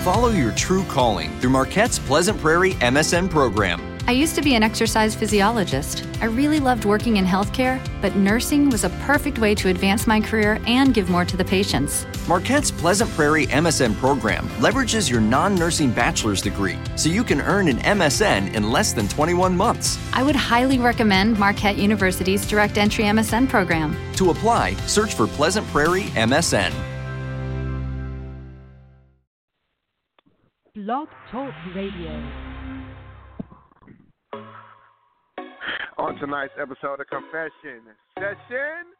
Follow your true calling through Marquette's Pleasant Prairie MSN program. I used to be an exercise physiologist. I really loved working in healthcare, but nursing was a perfect way to advance my career and give more to the patients. Marquette's Pleasant Prairie MSN program leverages your non nursing bachelor's degree so you can earn an MSN in less than 21 months. I would highly recommend Marquette University's direct entry MSN program. To apply, search for Pleasant Prairie MSN. Blog Talk Radio. On tonight's episode of Confession Session.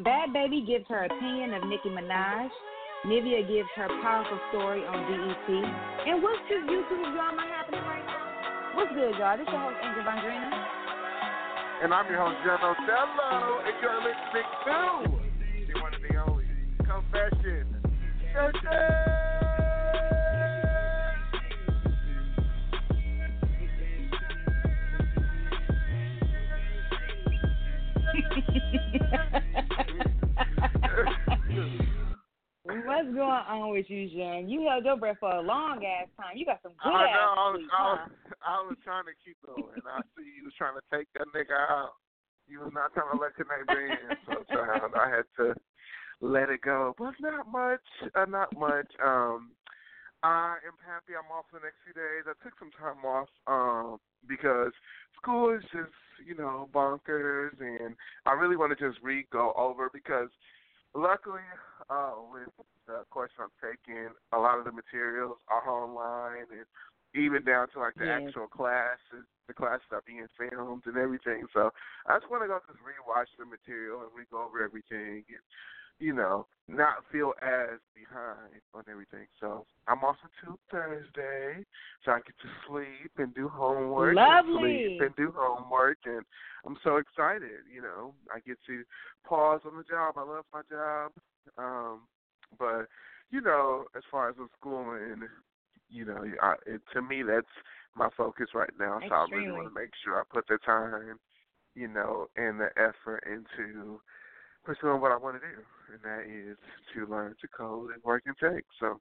Bhad Bhabie gives her opinion of Nicki Minaj. Nivea gives her powerful story on BET. And what's this YouTube drama happening right now? What's good, y'all? This is your host, Angel Bondrina. And I'm your host, John Ocello. And you're listening to the one and the only Confession What's going on with you, Jen? You held your breath for a long ass time. You got some good I ass know. I was, sleep, I, was, huh? I was trying to keep going. I see you was trying to take that nigga out. You was not trying to let your nigga in. So, child, I had to let it go. But not much. Uh, not much. Um, I am happy I'm off for the next few days. I took some time off um, because school is just, you know, bonkers, and I really want to just read, go over because luckily, uh, with the course I'm taking, a lot of the materials are online, and even down to like the Yes. actual classes, the classes are being filmed and everything. So I just want to go just rewatch the material and re go over everything, and you know, not feel as behind on everything. So I'm off until Thursday, so I get to sleep and do homework. Lovely. And sleep and do homework, and I'm so excited. You know, I get to pause on the job. I love my job, um, but you know, as far as the schooling, you know, I, it, to me that's my focus right now. So I really want to make sure I put the time, you know, and the effort into pursuing what I want to do, and that is to learn to code and work in tech. So,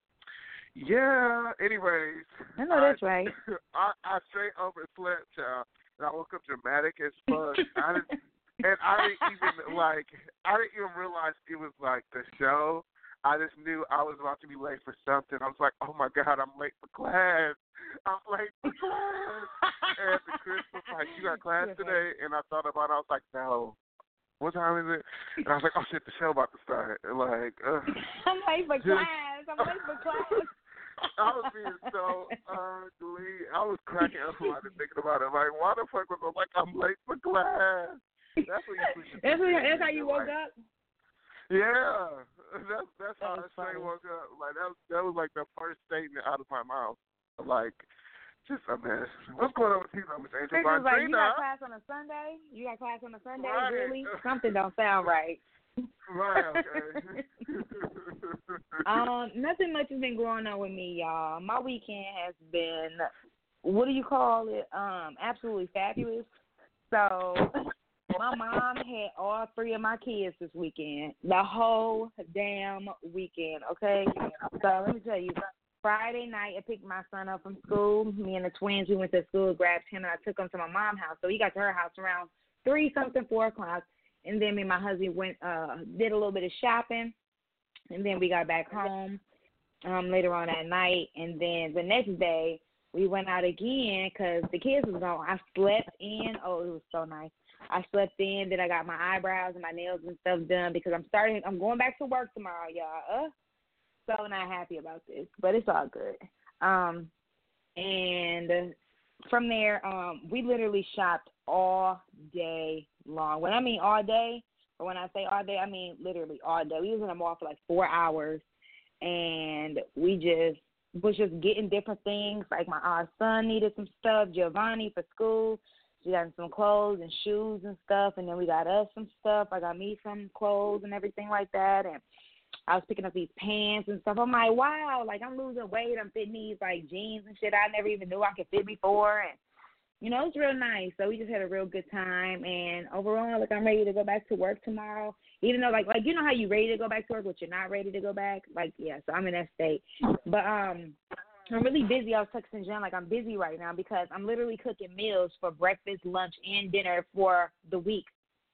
yeah. Anyways, I know that's right. I, I straight overslept, child, and I woke up dramatic as fuck. I didn't, and I didn't even like. I didn't even realize it was like the show. I just knew I was about to be late for something. I was like, "Oh my god, I'm late for class. I'm late for class." and the Chris was like, "You got class today?" And I thought about it. I was like, "No." What time is it? And I was like, "Oh shit, the show about to start." Like, ugh. I'm late for Just- class. I'm late for class. I was being so ugly. I was cracking up while I was thinking about it. Like, why the fuck was I like, I'm late for class? That's what you That's, what, that's how you woke like, up? Yeah, that's that's how I was straight funny. woke up. Like that was that was like the first statement out of my mouth. Like, just a mess. What's going on with you, though, Miss Angel Chris was like, you got class on a Sunday? You got class on a Sunday? Right. Really? Something don't sound right. Right. Okay. Um, nothing much has been going on with me, y'all. My weekend has been, what do you call it? Um, absolutely fabulous. So, my mom had all three of my kids this weekend, the whole damn weekend. Okay, so let me tell you. Friday night, I picked my son up from school. Me and the twins, we went to school, grabbed him, and I took him to my mom's house. So he got to her house around three something, four o'clock, and then me and my husband went, uh, did a little bit of shopping. And then we got back home um later on that night. And then the next day we went out again because the kids was gone i slept in. Oh it was so nice. I slept in. Then i got my eyebrows and my nails and stuff done because i'm starting i'm going back to work tomorrow y'all. Uh so not happy about this but it's all good um and from there um we literally shopped all day long when i mean all day but when I say all day, I mean literally all day. We was in the mall for like four hours, and we just was just getting different things. Like my our son needed some stuff, Giovanni for school. She got some clothes and shoes and stuff, and then we got us some stuff. I got me some clothes and everything like that, and I was picking up these pants and stuff. I'm like, wow, like I'm losing weight. I'm fitting these like jeans and shit I never even knew I could fit before, and you know, it's real nice. So we just had a real good time, and overall, like I'm ready to go back to work tomorrow. Even though like like you know how you're ready to go back to work, but you're not ready to go back. Like yeah, so I'm in that state. But um, I'm really busy. I was texting Jen like I'm busy right now because I'm literally cooking meals for breakfast, lunch, and dinner for the week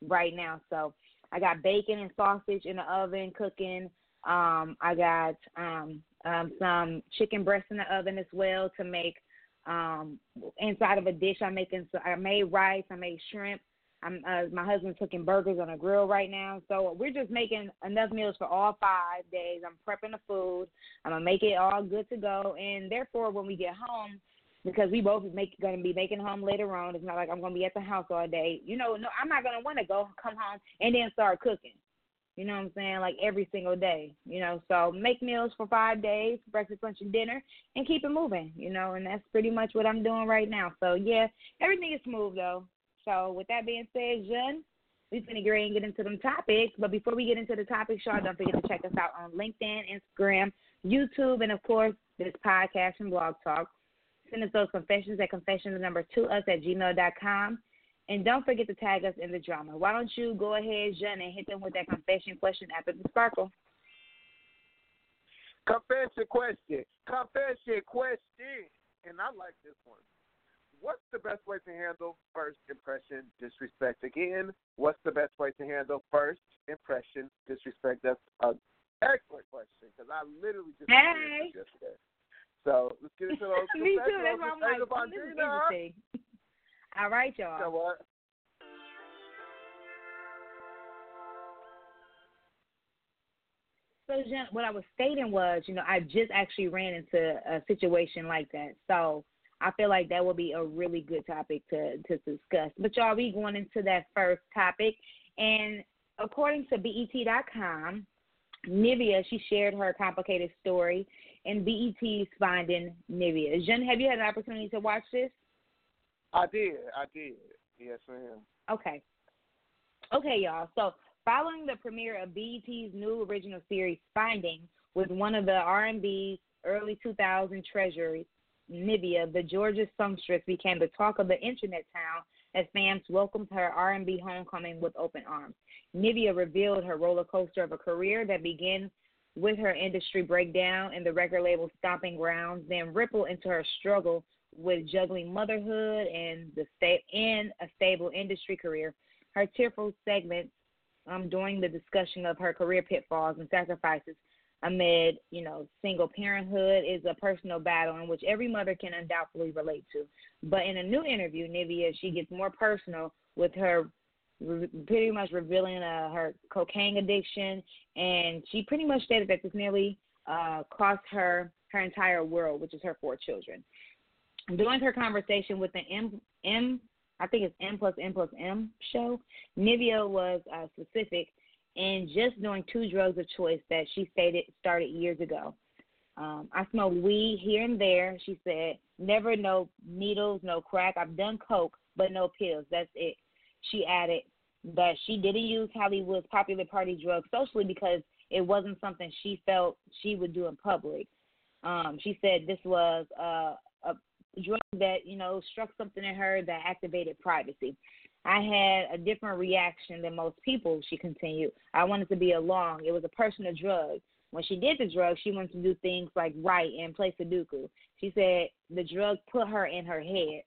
right now. So I got bacon and sausage in the oven cooking. Um, I got um, um, some chicken breast in the oven as well to make um, inside of a dish. I'm making. So I made rice. I made shrimp. I'm, uh, my husband's cooking burgers on a grill right now. So we're just making enough meals for all five days. I'm prepping the food. I'm gonna make it all good to go. And therefore, when we get home, because we both make gonna be making home later on. It's not like I'm gonna be at the house all day. You know, no, I'm not gonna want to go come home and then start cooking. You know what I'm saying? Like every single day. You know, so make meals for five days, breakfast, lunch, and dinner, and keep it moving. You know, and that's pretty much what I'm doing right now. So yeah, everything is smooth though. So with that being said, Jen, we're gonna get and get into them topics. But before we get into the topics, y'all don't forget to check us out on LinkedIn, Instagram, YouTube, and of course this podcast and blog talk. Send us those confessions at confessions number two us at gmail.com. And don't forget to tag us in the drama. Why don't you go ahead, Jen, and hit them with that confession question after the sparkle? Confession question. Confession question. And I like this one. What's the best way to handle first impression disrespect? Again, what's the best way to handle first impression disrespect? That's an excellent question because I literally just hey. yesterday. So let's get into those. Me too. That's why I'm like, this is interesting. All right, y'all. You know what? So, Jen, what I was stating was, you know, I just actually ran into a situation like that. So, I feel like that would be a really good topic to to discuss. But y'all, we going into that first topic, and according to BET.com, Nivea she shared her complicated story, and BET's finding Nivea. Jen, have you had an opportunity to watch this? I did. I did. Yes, ma'am. Okay. Okay, y'all. So, following the premiere of BET's new original series, Finding, with one of the R&B's early 2000 treasures, Nivea, the Georgia songstress became the talk of the internet town as fans welcomed her R&B homecoming with open arms. Nivea revealed her roller coaster of a career that began with her industry breakdown in the record label stomping grounds, then rippled into her struggle with juggling motherhood and the state and a stable industry career. Her tearful segments um, during the discussion of her career pitfalls and sacrifices amid, you know, single parenthood is a personal battle in which every mother can undoubtedly relate to. But in a new interview, Nivea, she gets more personal with her pretty much revealing uh, her cocaine addiction, and she pretty much stated that this nearly uh, cost her her entire world, which is her four children. During her conversation with the M, M I think it's M plus M plus M show, Nivea was uh, specific in just doing two drugs of choice that she stated started years ago. Um, I smoked weed here and there. She said, never no needles, no crack. I've done coke, but no pills. That's it. She added that she didn't use Hollywood's popular party drug socially because it wasn't something she felt she would do in public. Um, she said this was uh, drug that you know struck something in her that activated privacy. I had a different reaction than most people. She continued. I wanted to be along. It was a personal drug. When she did the drug, she wanted to do things like write and play Sudoku. She said the drug put her in her head,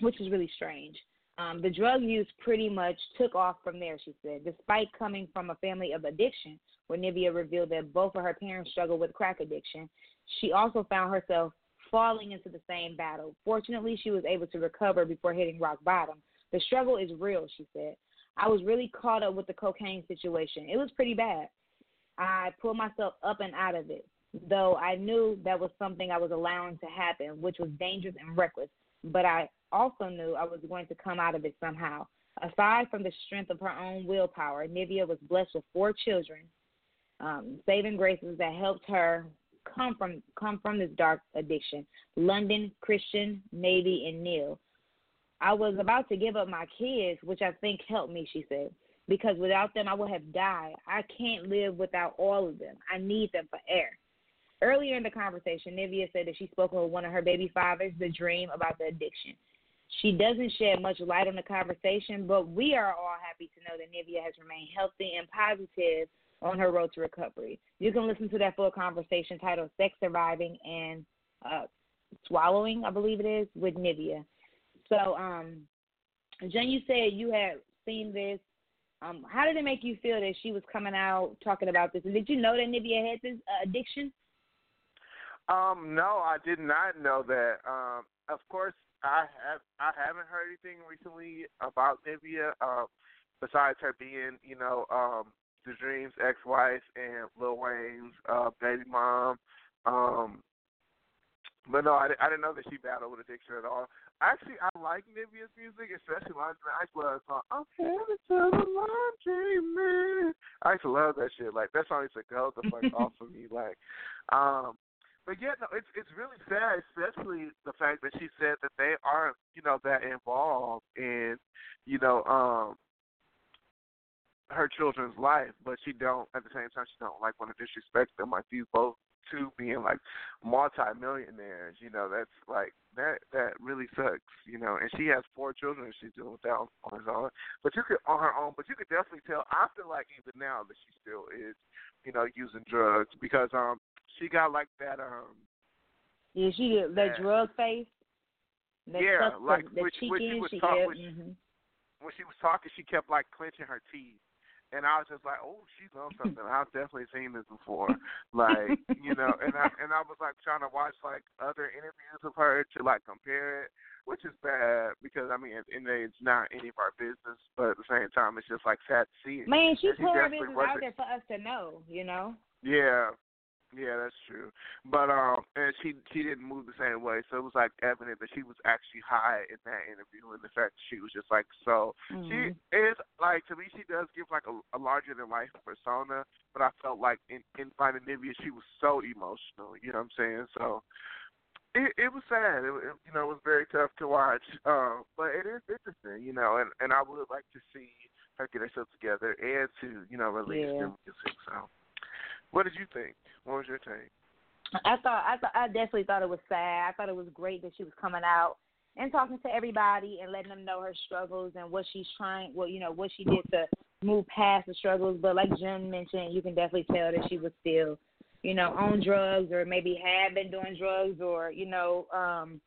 which is really strange. Um, the drug use pretty much took off from there, she said. Despite coming from a family of addiction, where Nivea revealed that both of her parents struggled with crack addiction, she also found herself falling into the same battle. Fortunately, she was able to recover before hitting rock bottom. The struggle is real, she said. I was really caught up with the cocaine situation. It was pretty bad. I pulled myself up and out of it, though I knew that was something I was allowing to happen, which was dangerous and reckless. But I also knew I was going to come out of it somehow. Aside from the strength of her own willpower, Nivea was blessed with four children, um, saving graces that helped her come from come from this dark addiction. London, Christian, Navy, and Neal. I was about to give up my kids, which I think helped me, she said, because without them I would have died. I can't live without all of them. I need them for air. Earlier in the conversation, Nivea said that she spoke with one of her baby fathers, The-Dream about the addiction. She doesn't shed much light on the conversation, but we are all happy to know that Nivea has remained healthy and positive on her road to recovery. You can listen to that full conversation titled Sex Surviving and uh, Swallowing, I believe it is, with Nivea. So, um, Jen, you said you had seen this. Um, how did it make you feel that she was coming out talking about this? And did you know that Nivea had this uh, addiction? Um, no, I did not know that. Um, of course, I have I haven't heard anything recently about Nivea. Um, besides her being, you know, um, the Dream's ex-wife and Lil Wayne's uh, baby mom. Um, but no, I, I didn't know that she battled with addiction at all. Actually, I like Nivea's music, especially Laundry. I used to love the song. I'm headed to the laundry man. I used to love that shit. Like that song used to go the fuck off of me. Like, um, but yeah, no, it's it's really sad, especially the fact that she said that they aren't, you know, that involved in, you know, um, her children's life, but she don't at the same time she don't like want to disrespect them. Like these both two being like multi-millionaires, you know, that's like that that really sucks, you know. And she has four children she's doing with that on, on her own. But you could on her own, but you could definitely tell. I feel like even now that she still is, you know, using drugs because um she got like that um. Yeah, she did that, that drug face. That yeah, like the, the which, which she was she talking. mm-hmm. When she was talking, she kept like clenching her teeth and I was just like, oh, she's on something. I've definitely seen this before, like you know. And I and I was like trying to watch like other interviews of her to like compare it, which is bad because I mean, and it's not any of our business, but at the same time, it's just like sad to see it. Man, she put her business out there for us to know, you know. Yeah, yeah, that's true. But um, and she she didn't move the same way, so it was like evident that she was actually high in that interview, and the fact that she was just like so. Mm-hmm. She is like to me, she does give like a, a larger than life persona, but I felt like in in finding Nivea, she was so emotional. You know what I'm saying? So. It, it was sad. It, it, you know, it was very tough to watch. Uh, but it is interesting, you know, and and I would like to see her get herself together and to you know release yeah. new music. So, what did you think? What was your take? I thought I thought I definitely thought it was sad. I thought it was great that she was coming out and talking to everybody and letting them know her struggles and what she's trying what you know, what she did to move past the struggles. But like Jen mentioned, you can definitely tell that she was still, you know, on drugs or maybe had been doing drugs or, you know, um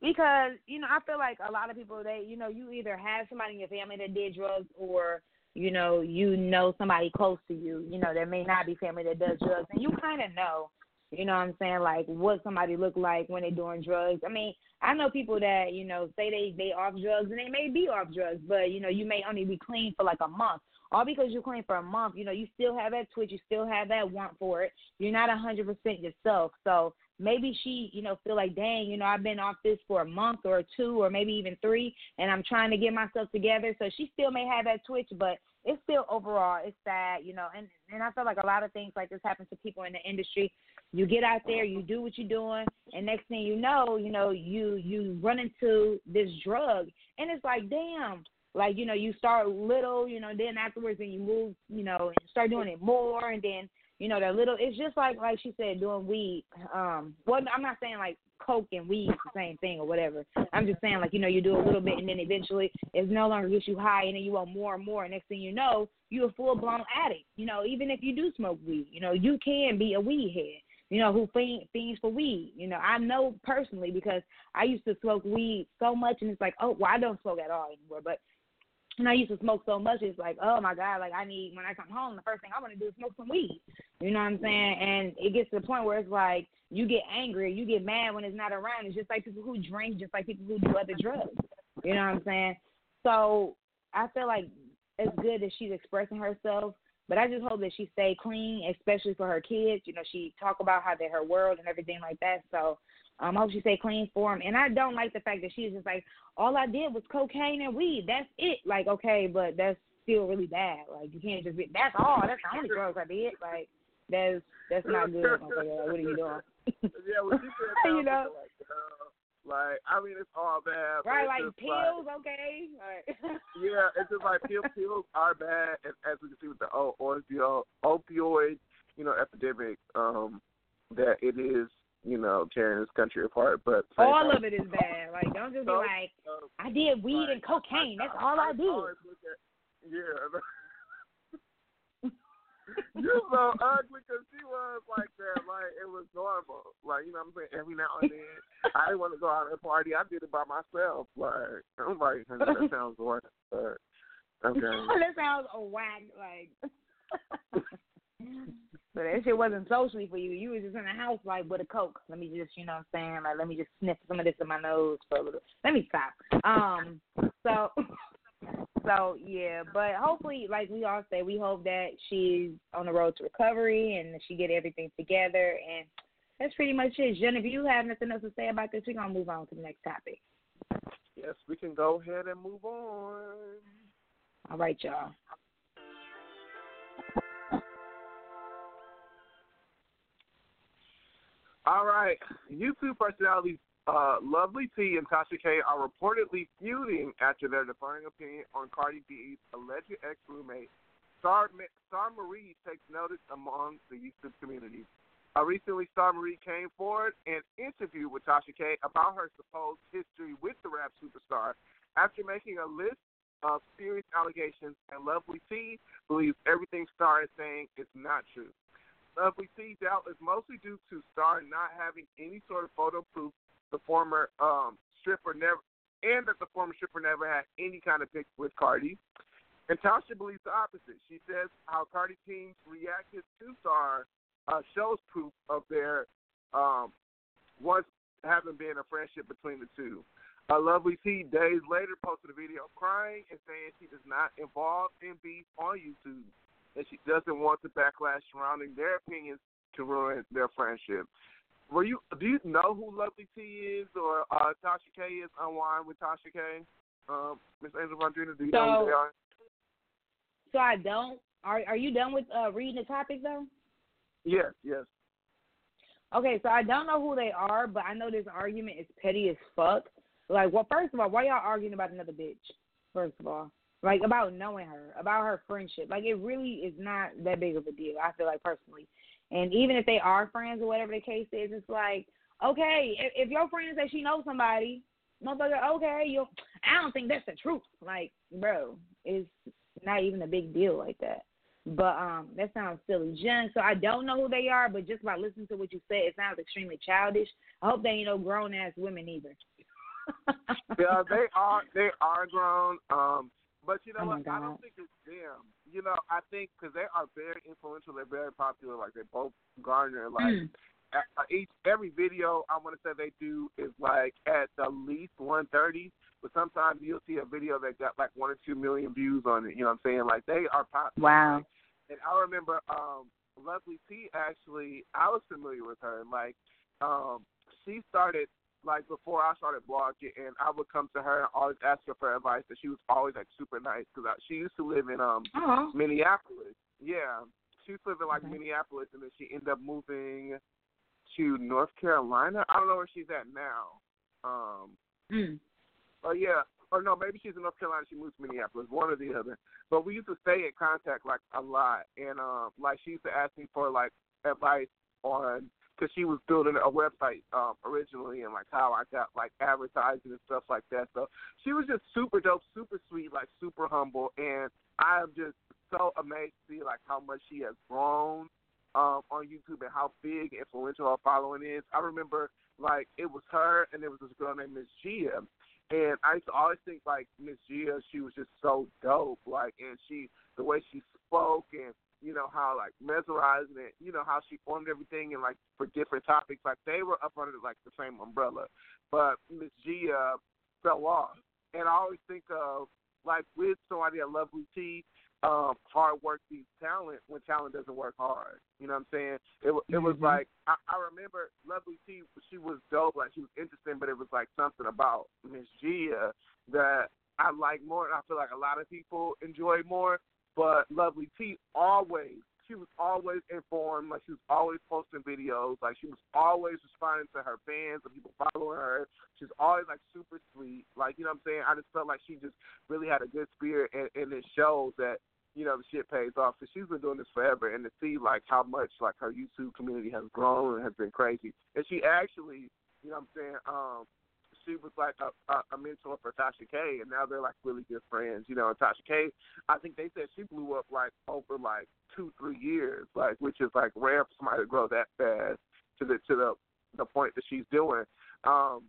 because, you know, I feel like a lot of people they you know, you either have somebody in your family that did drugs or you know, you know somebody close to you, you know, that may not be family that does drugs, and you kind of know, you know what I'm saying, like what somebody look like when they're doing drugs. I mean, I know people that you know say they they off drugs and they may be off drugs, but you know you may only be clean for like a month. All because you're clean for a month, you know, you still have that twitch, you still have that want for it. You're not a hundred percent yourself, so maybe she, you know, feel like, dang, you know, I've been off this for a month or two or maybe even three, and I'm trying to get myself together. So she still may have that twitch, but it's still overall it's sad, you know. And and I feel like a lot of things like this happens to people in the industry. You get out there, you do what you're doing, and next thing you know, you know, you you run into this drug, and it's like, damn. Like you know, you start little, you know, then afterwards, then you move, you know, and start doing it more, and then you know, that little it's just like like she said, doing weed. Um well I'm not saying like coke and weed is the same thing or whatever. I'm just saying like, you know, you do a little bit and then eventually it no longer gets you high and then you want more and more and next thing you know, you're a full blown addict. You know, even if you do smoke weed, you know, you can be a weed head. You know, who fiend, fiends for weed. You know, I know personally because I used to smoke weed so much and it's like, oh well I don't smoke at all anymore, but and I used to smoke so much, it's like, oh my God, like I need when I come home, the first thing I want to do is smoke some weed. You know what I'm saying? And it gets to the point where it's like you get angry, you get mad when it's not around. It's just like people who drink, just like people who do other drugs. You know what I'm saying? So I feel like it's good that she's expressing herself, but I just hope that she stay clean, especially for her kids. You know, she talk about how they're her world and everything like that. So um, I hope she stay clean for him. And I don't like the fact that she's just like, all I did was cocaine and weed. That's it. Like, okay, but that's still really bad. Like, you can't just be, that's all. That's the only drugs I did. Like, that's that's not good. Okay, like, what are you doing? yeah, well, she said you know. Like, uh, like, I mean, it's all bad. Right, like pills, like, okay. Right. yeah, it's just like pills. Pills are bad, and as we can see with the opioid, opioid, you know, epidemic, um, that it is you know, tearing this country apart. But all time, of it is bad. Like don't just be like, I did weed and cocaine. That's all I, I did. Yeah. You're so ugly because she was like that. Like it was normal. Like you know what I'm saying. Every now and then, I didn't want to go out and party. I did it by myself. Like I'm like that sounds whack. But okay. that sounds a whack. Like. but that shit wasn't socially for you. You was just in the house like with a coke. Let me just, you know what I'm saying? Like let me just sniff some of this in my nose for a little. Let me stop. Um. So. So yeah, but hopefully, like we all say, we hope that she's on the road to recovery and she get everything together. And that's pretty much it. Jen, if you have nothing else to say about this, we're gonna move on to the next topic. Yes, we can go ahead and move on. All right, y'all. All right, YouTube personalities uh, Lovelyti and Tasha K are reportedly feuding after their differing opinion on Cardi B's alleged ex-roommate. Star, Star Marie takes notice among the YouTube community. Uh, recently, Star Marie came forward and interviewed with Tasha K about her supposed history with the rap superstar. After making a list of serious allegations, and Lovely T believes everything Star is saying is not true. Lovelyti doubt is mostly due to Star not having any sort of photo proof the former um, stripper never, and that the former stripper never had any kind of pics with Cardi. And Tasha believes the opposite. She says how Cardi teams reacted to Star uh, shows proof of their um, once having been a friendship between the two. A Lovelyti days later posted a video crying and saying she is not involved in beef on YouTube and she doesn't want the backlash surrounding their opinions to ruin their friendship. Were you? Do you know who Lovelyti is or uh, Tasha K is? Unwind with Tasha K. Um, Miss Angel Vandrina, do you so, know who they are? So I don't. Are Are you done with uh, reading the topic though? Yes. Yes. Okay, so I don't know who they are, but I know this argument is petty as fuck. Like, well, first of all, why y'all arguing about another bitch? First of all, like about knowing her, about her friendship. Like, it really is not that big of a deal. I feel like personally. And even if they are friends or whatever the case is, it's like, okay, if, if your friend says she knows somebody, motherfucker, okay, you I don't think that's the truth. Like, bro, it's not even a big deal like that. But um, that sounds silly, Jen. So I don't know who they are, but just by listening to what you said, it sounds extremely childish. I hope they ain't no grown ass women either. yeah, they are. They are grown. Um, but you know oh what? I don't think it's them. You know, I think because they are very influential, they're very popular. Like they both garner like mm. each every video I want to say they do is like at the least one thirty. But sometimes you'll see a video that got like one or two million views on it. You know what I'm saying? Like they are popular. Wow. and I remember um Lovelyti actually I was familiar with her. Like um she started like before I started blogging, and I would come to her and always ask her for advice. And she was always like super nice because she used to live in um uh-huh. Minneapolis. Yeah, she used to live in like okay. Minneapolis, and then she ended up moving to North Carolina. I don't know where she's at now. Um, mm. But yeah, or no, maybe she's in North Carolina. She moved to Minneapolis, one or the other. But we used to stay in contact like a lot, and um, like she used to ask me for like advice on because she was building a website um, originally and like how I got like advertising and stuff like that. So she was just super dope, super sweet, like super humble, and I am just so amazed to see like how much she has grown um, on YouTube and how big influential her following is. I remember like it was her and there was this girl named Miss Gia. And I used to always think like Miss Gia, she was just so dope, like, and she, the way she spoke and you know how like mesmerizing it, you know how she formed everything and like for different topics, like they were up under like the same umbrella, but Miss Gia fell off, and I always think of like with somebody at Lovely T, um, hard work beats talent when talent doesn't work hard. You know what I'm saying? It it was mm-hmm. like I, I remember Lovelyti. She was dope, like she was interesting, but it was like something about Miss Gia that I like more, and I feel like a lot of people enjoy more. But Lovelyti always, she was always informed. Like she was always posting videos. Like she was always responding to her fans and people following her. She's always like super sweet. Like you know what I'm saying. I just felt like she just really had a good spirit, and, and it shows that you know the shit pays off. Cause she's been doing this forever, and to see like how much like her YouTube community has grown and has been crazy. And she actually, you know, what I'm saying, um, she was like a, a, a mentor for Tasha K, and now they're like really good friends. You know, and Tasha K, I think they said she blew up like over like two, three years, like which is like rare for somebody to grow that fast to the to the the point that she's doing. Um,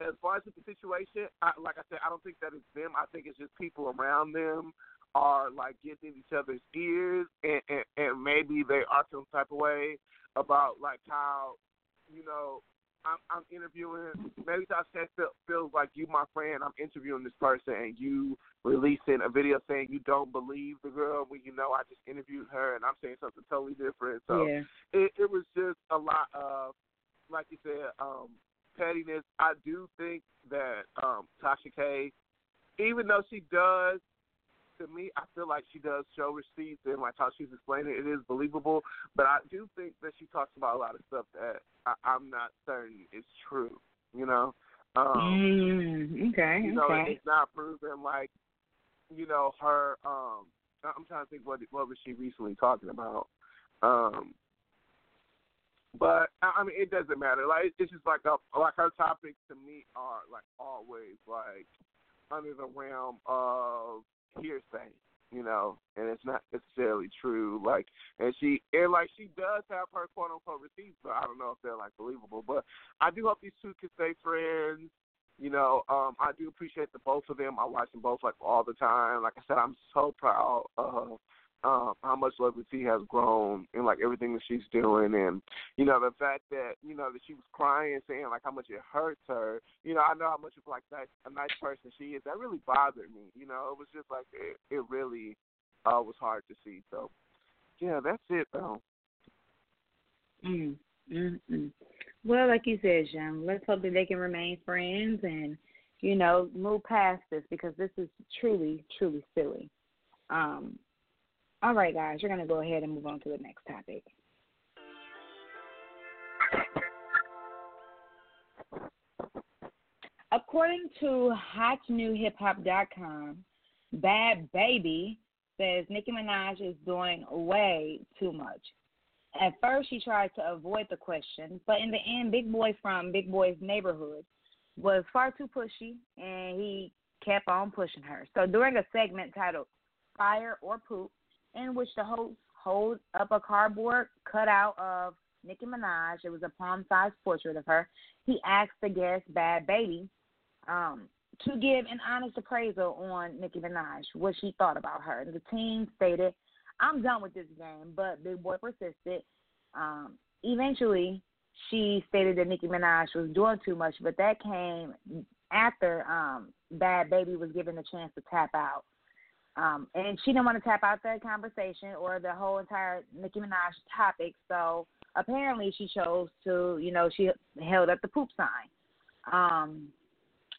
as far as the situation, I, like I said, I don't think that it's them. I think it's just people around them are like getting in each other's ears, and, and and maybe they are some type of way about like how you know I'm, I'm interviewing. Maybe Tasha feel, feels like you, my friend. I'm interviewing this person, and you releasing a video saying you don't believe the girl when you know I just interviewed her, and I'm saying something totally different. So yeah. it, it was just a lot of, like you said, um, pettiness. I do think that um, Tasha K, even though she does to me, I feel like she does show receipts and like how she's explaining it, it is believable. But I do think that she talks about a lot of stuff that I, I'm not certain is true. You know. Um, mm, okay. You know, okay. it's not proven. Like, you know, her. Um, I'm trying to think what what was she recently talking about. Um, but I mean, it doesn't matter. Like, it's just like a like her topics to me are like always like under the realm of hearsay, you know, and it's not necessarily true. Like, and she and like she does have her quote unquote receipts, but I don't know if they're like believable. But I do hope these two can stay friends. You know, um, I do appreciate the both of them. I watch them both like all the time. Like I said, I'm so proud of um, how much Lovelyti has grown and like everything that she's doing, and you know the fact that you know that she was crying, saying like how much it hurts her. You know, I know how much of like nice, a nice person she is. That really bothered me. You know, it was just like it, it really uh, was hard to see. So, yeah, that's it though. Mm, mm, mm. Well, like you said, Jim, let's hope that they can remain friends and you know move past this because this is truly, truly silly. Um, all right, guys, we're going to go ahead and move on to the next topic. According to HotNewHipHop.com, Bhad Bhabie says Nicki Minaj is doing way too much. At first, she tried to avoid the question, but in the end, Big Boy from Big Boy's neighborhood was far too pushy, and he kept on pushing her. So during a segment titled "Fire or Poop," in which the host holds up a cardboard cutout of Nicki Minaj. It was a palm-sized portrait of her. He asked the guest, "Bhad Bhabie," um, to give an honest appraisal on Nicki Minaj, what she thought about her. And the team stated, I'm done with this game, but Big Boy persisted. Um, eventually, she stated that Nicki Minaj was doing too much, but that came after um, Bhad Bhabie was given the chance to tap out. Um, and she didn't want to tap out that conversation or the whole entire Nicki Minaj topic. So apparently she chose to, you know, she held up the poop sign. Um,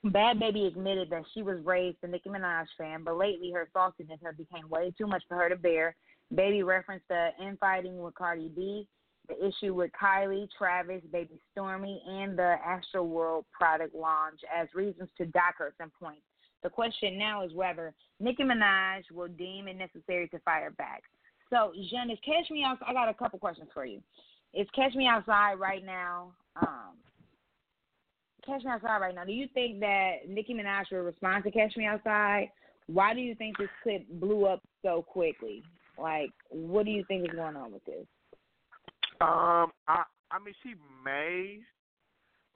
Bhad Bhabie admitted that she was raised a Nicki Minaj fan, but lately her saltiness has become way too much for her to bear. Baby referenced the infighting with Cardi B, the issue with Kylie, Travis, Baby Stormi, and the Astroworld product launch as reasons to dock her some points. The question now is whether Nicki Minaj will deem it necessary to fire back. So, Jen, is Catch Me Outside? I got a couple questions for you. Is Catch Me Outside right now? Um, Catch Me Outside right now. Do you think that Nicki Minaj will respond to Catch Me Outside? Why do you think this clip blew up so quickly? Like, what do you think is going on with this? Um, I I mean, she may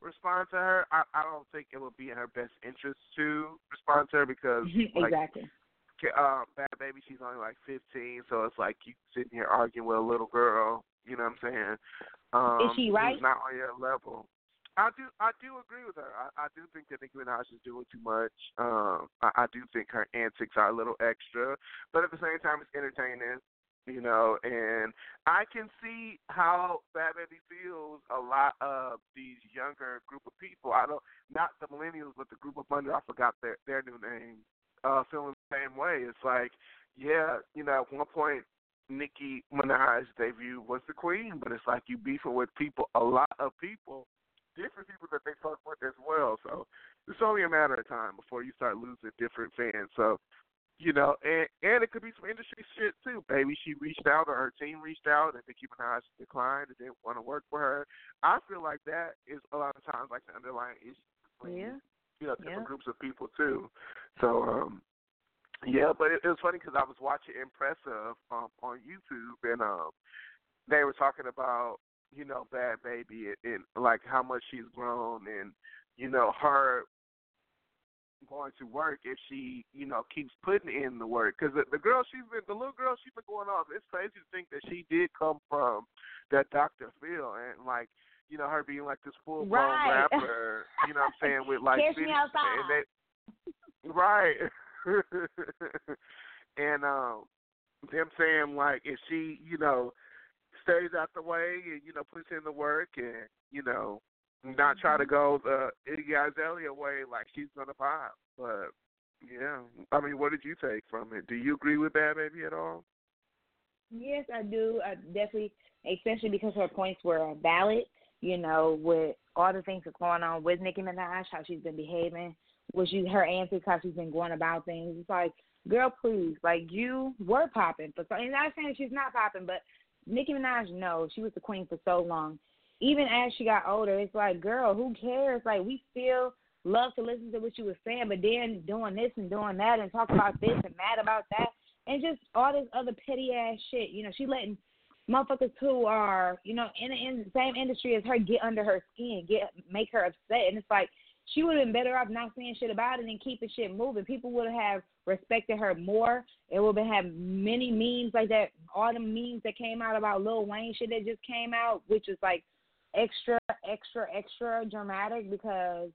respond to her. I I don't think it would be in her best interest to respond to her because like, exactly. Um, Bhad Bhabie, she's only like 15, so it's like you sitting here arguing with a little girl. You know what I'm saying? Um, Is she right? Who's not on your level. I do I do agree with her. I, I do think that Nicki Minaj is doing too much. Um, I, I do think her antics are a little extra, but at the same time, it's entertaining you know, and I can see how Bhabie feels a lot of these younger group of people. I don't not the millennials, but the group of under I forgot their their new name. Uh, feeling the same way. It's like, yeah, you know, at one point Nicki Minaj's debut was the queen, but it's like you beefing with people, a lot of people, different people that they fuck with as well. So it's only a matter of time before you start losing different fans. So you know, and and it could be some industry shit too. Maybe she reached out or her team reached out and Nicki Minaj declined and didn't want to work for her. I feel like that is a lot of times like the underlying issue. Yeah. You know, different yeah. groups of people too. So, um, yeah, but it, it was funny because I was watching Impressive um, on YouTube and um, they were talking about you know Bhad Bhabie and, and like how much she's grown and you know her going to work if she, you know, keeps putting in the work. Because the, the girl she's been, the little girl she's been going off. It's crazy to think that she did come from that Dr. Phil and like, you know, her being like this full blown right. rapper. You know what I'm saying with like me outside. and they, right. and um, them saying like if she, you know, stays out the way and you know puts in the work and you know not try to go the Iggy Azalea way like she's gonna pop. But yeah, I mean, what did you take from it? Do you agree with Bhad Bhabie at all? Yes, I do. I definitely, especially because her points were valid. You know, with all the things that's going on with Nicki Minaj, how she's been behaving, what she her answers, how she's been going about things. It's like, girl, please, like you were popping for so. And I'm not saying she's not popping, but Nicki Minaj, no, she was the queen for so long even as she got older, it's like, girl, who cares? Like we still love to listen to what you were saying, but then doing this and doing that and talk about this and mad about that and just all this other petty ass shit. You know, she letting motherfuckers who are, you know, in the, in the same industry as her get under her skin, get make her upset. And it's like she would have been better off not saying shit about it and keeping shit moving. People would have respected her more. It would have had many memes like that. All the memes that came out about Lil Wayne shit that just came out, which is like extra, extra, extra dramatic because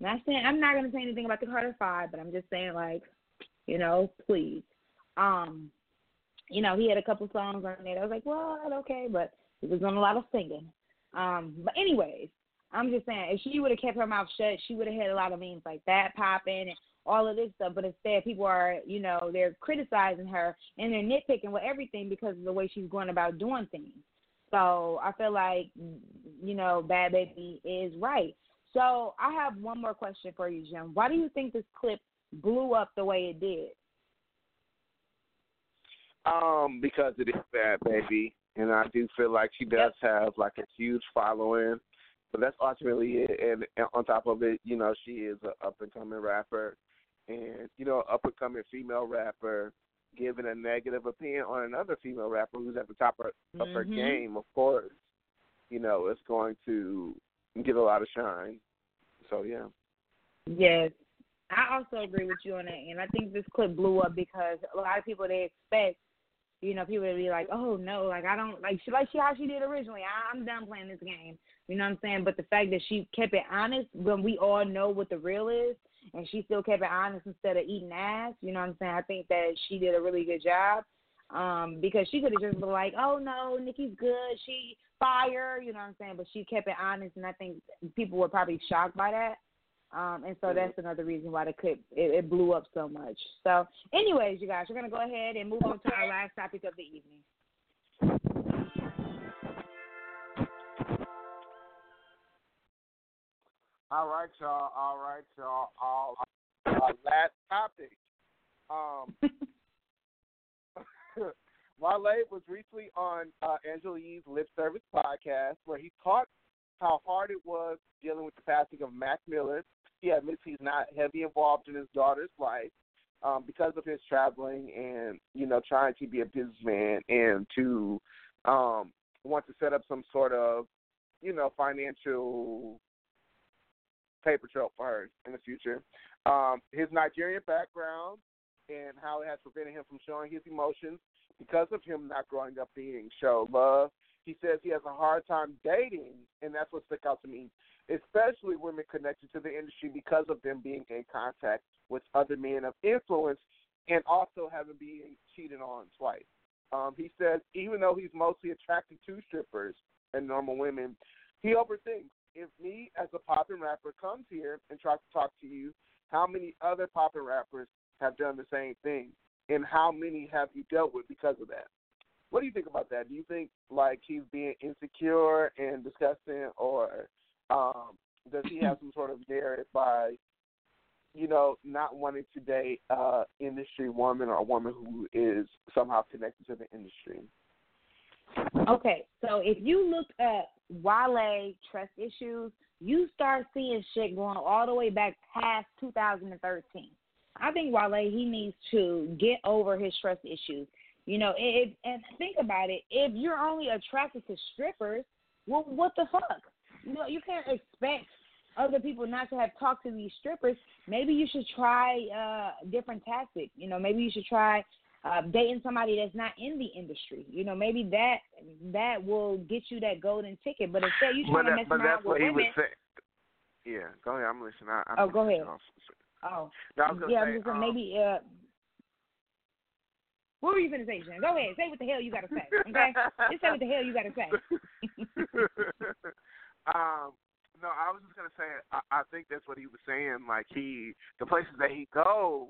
not saying I'm not gonna say anything about the Carter Five, but I'm just saying like, you know, please. Um, you know, he had a couple songs on there. I was like, what? Okay, but he was doing a lot of singing. Um, but anyways, I'm just saying if she would have kept her mouth shut, she would have had a lot of memes like that popping and all of this stuff. But instead, people are, you know, they're criticizing her and they're nitpicking with everything because of the way she's going about doing things. So I feel like, you know, Bhad Bhabie is right. So I have one more question for you, Jim. Why do you think this clip blew up the way it did? Um, because it is Bhad Bhabie, and I do feel like she does yep. have like a huge following. But that's ultimately it. And, and on top of it, you know, she is an up and coming rapper, and you know, up and coming female rapper giving a negative opinion on another female rapper who's at the top of, of mm-hmm. her game, of course, you know, it's going to get a lot of shine. So yeah. Yes. I also agree with you on that and I think this clip blew up because a lot of people they expect you know, people would be like, "Oh no, like I don't like she like she how she did originally. I, I'm done playing this game." You know what I'm saying? But the fact that she kept it honest when we all know what the real is, and she still kept it honest instead of eating ass. You know what I'm saying? I think that she did a really good job. Um, because she could have just been like, "Oh no, Nicki's good. She fire." You know what I'm saying? But she kept it honest, and I think people were probably shocked by that. Um, and so that's another reason why the clip it, it blew up so much. So, anyways, you guys, we're gonna go ahead and move on to our last topic of the evening. All right, y'all. All right, y'all. All uh, last topic. Um, Wale was recently on uh, Angela Yee's Lip Service podcast where he talked how hard it was dealing with the passing of Mac Miller. He admits he's not heavily involved in his daughter's life um, because of his traveling and you know trying to be a businessman and to um, want to set up some sort of you know financial paper trail for her in the future. Um, his Nigerian background and how it has prevented him from showing his emotions because of him not growing up being show love. He says he has a hard time dating, and that's what stuck out to me, especially women connected to the industry because of them being in contact with other men of influence and also having been cheated on twice. Um, he says even though he's mostly attracted to strippers and normal women, he overthinks if me as a poppin' rapper comes here and tries to talk to you, how many other poppin' rappers have done the same thing, and how many have you dealt with because of that? What do you think about that? Do you think like he's being insecure and disgusting, or um, does he have some sort of merit by, you know, not wanting to date uh industry woman or a woman who is somehow connected to the industry? Okay, so if you look at Wale trust issues, you start seeing shit going all the way back past 2013. I think Wale he needs to get over his trust issues. You know, if, and think about it. If you're only attracted to strippers, well, what the fuck? You know, you can't expect other people not to have talked to these strippers. Maybe you should try uh different tactic. You know, maybe you should try uh, dating somebody that's not in the industry. You know, maybe that that will get you that golden ticket. But instead, you trying but, to mess but around with he women. Yeah, go ahead. I'm listening. I, I'm Oh, go ahead. off. Oh, No, I was gonna yeah, say, I'm just saying um, maybe. Uh, what were you gonna say, Jen? Go ahead. Say what the hell you gotta say. Okay, just say what the hell you gotta say. um, no, I was just gonna say. I, I think that's what he was saying. Like he, the places that he goes,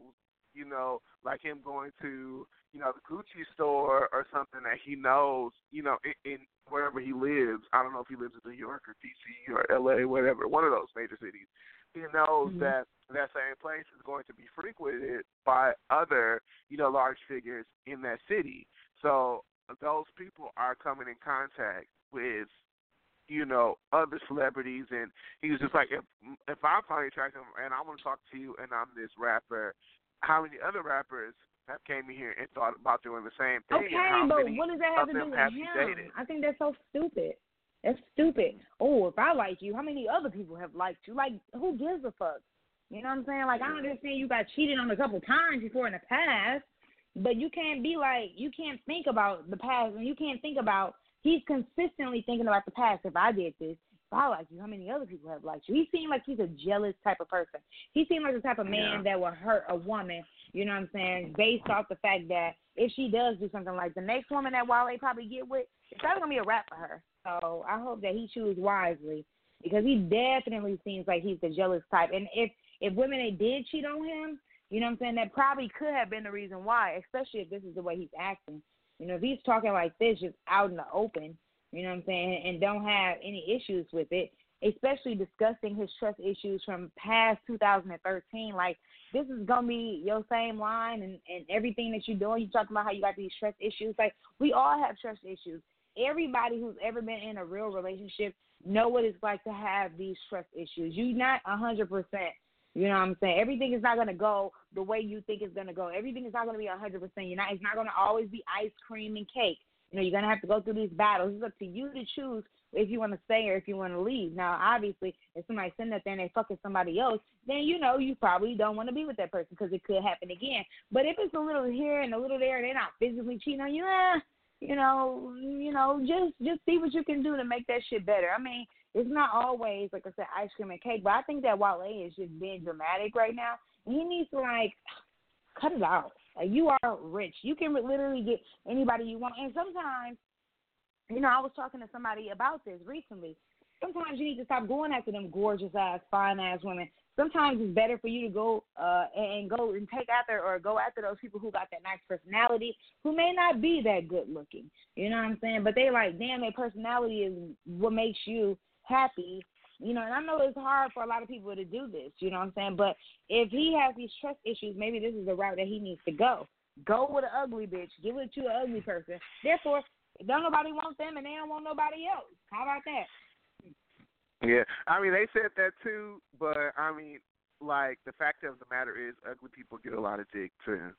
you know, like him going to, you know, the Gucci store or something that he knows, you know, in, in wherever he lives. I don't know if he lives in New York or DC or L.A. whatever, one of those major cities. He knows Mhm. that that same place is going to be frequented by other, you know, large figures in that city. So those people are coming in contact with you know, other celebrities, and he was just like, if if I find you attractive and I want to talk to you, and I'm this rapper, how many other rappers have came in here and thought about doing the same thing? Okay, but what does that have to do with him? I think that's so stupid. That's stupid. Oh, if I like you, how many other people have liked you? Like, who gives a fuck? You know what I'm saying? Like, I understand you got cheated on a couple times before in the past, but you can't be like, you can't think about the past, and you can't think about. He's consistently thinking about the past. If I did this, if I like you, how many other people have liked you? He seemed like he's a jealous type of person. He seemed like the type of man Yeah. that would hurt a woman. You know what I'm saying? Based off the fact that if she does do something like the next woman that Wale probably get with, it's probably gonna be a wrap for her. So I hope that he chooses wisely because he definitely seems like he's the jealous type. And if if women they did cheat on him, you know what I'm saying, that probably could have been the reason why, especially if this is the way he's acting. You know, if he's talking like this just out in the open, you know what I'm saying, and don't have any issues with it, especially discussing his trust issues from past 2013. Like, this is going to be your same line and, and everything that you're doing. You talking about how you got these trust issues. Like, we all have trust issues. Everybody who's ever been in a real relationship know what it's like to have these trust issues. You're not a 100%. You know what I'm saying? Everything is not to go the way you think it's to go. Everything is not to be 100%. You're not, it's not to always be ice cream and cake. You know, you're gonna have to go through these battles. It's up to you to choose if you want to stay or if you want to leave. Now, obviously, if somebody's sitting up there and they fucking somebody else, then you know you probably don't want to be with that person because it could happen again. But if it's a little here and a little there, they're not physically cheating on you. Eh, you know, you know, just just see what you can do to make that shit better. I mean, it's not always like I said, ice cream and cake, but I think that Wale is just being dramatic right now. He needs to like cut it out. Like you are rich. You can literally get anybody you want. And sometimes, you know, I was talking to somebody about this recently. Sometimes you need to stop going after them gorgeous ass, fine ass women. Sometimes it's better for you to go uh and go and take after or go after those people who got that nice personality, who may not be that good looking. You know what I'm saying? But they like, damn, their personality is what makes you happy you know, and I know it's hard for a lot of people to do this, you know what I'm saying? But if he has these trust issues, maybe this is the route that he needs to go. Go with an ugly bitch. Give it to an ugly person. Therefore, don't nobody want them and they don't want nobody else. How about that? Yeah, I mean they said that too, but I mean, like the fact of the matter is, ugly people get a lot of dick too.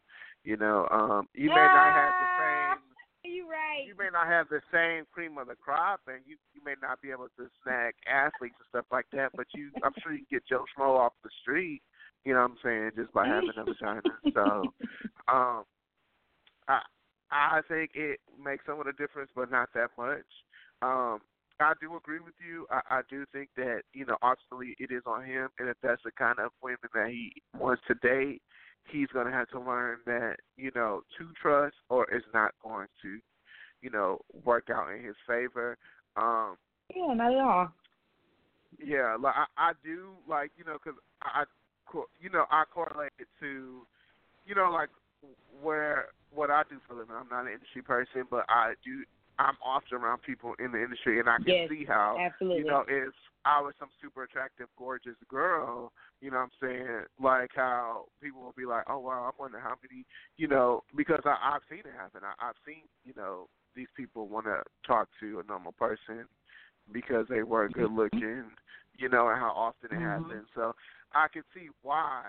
You know, um, you may not have the same. You right. You may not have the same cream of the crop, and you you may not be able to snag athletes and stuff like that. But you, I'm sure you can get Joe Schmo off the street. You know what I'm saying? Just by having a vagina. So, um, I I think it makes some of the difference, but not that much. Um, I do agree with you. I, I do think that you know ultimately it is on him, and if that's the kind of women that he wants to date, he's going to have to learn that you know to trust or it's not going to, you know, work out in his favor. Um, Yeah, not at all. yeah, like I, I do like you know because I, you know, I correlate it to, you know, like where what I do for a living. I'm not an industry person, but I do I'm often around people in the industry, and I can yes, see how absolutely. you know if I was some super attractive, gorgeous girl, you know what I'm saying? Like how people will be like, oh wow, I wonder how many, you know, because I, I've seen it happen. I, I've seen, you know, these people want to talk to a normal person because they were good looking, you know, and how often it mm-hmm. happens. So I can see why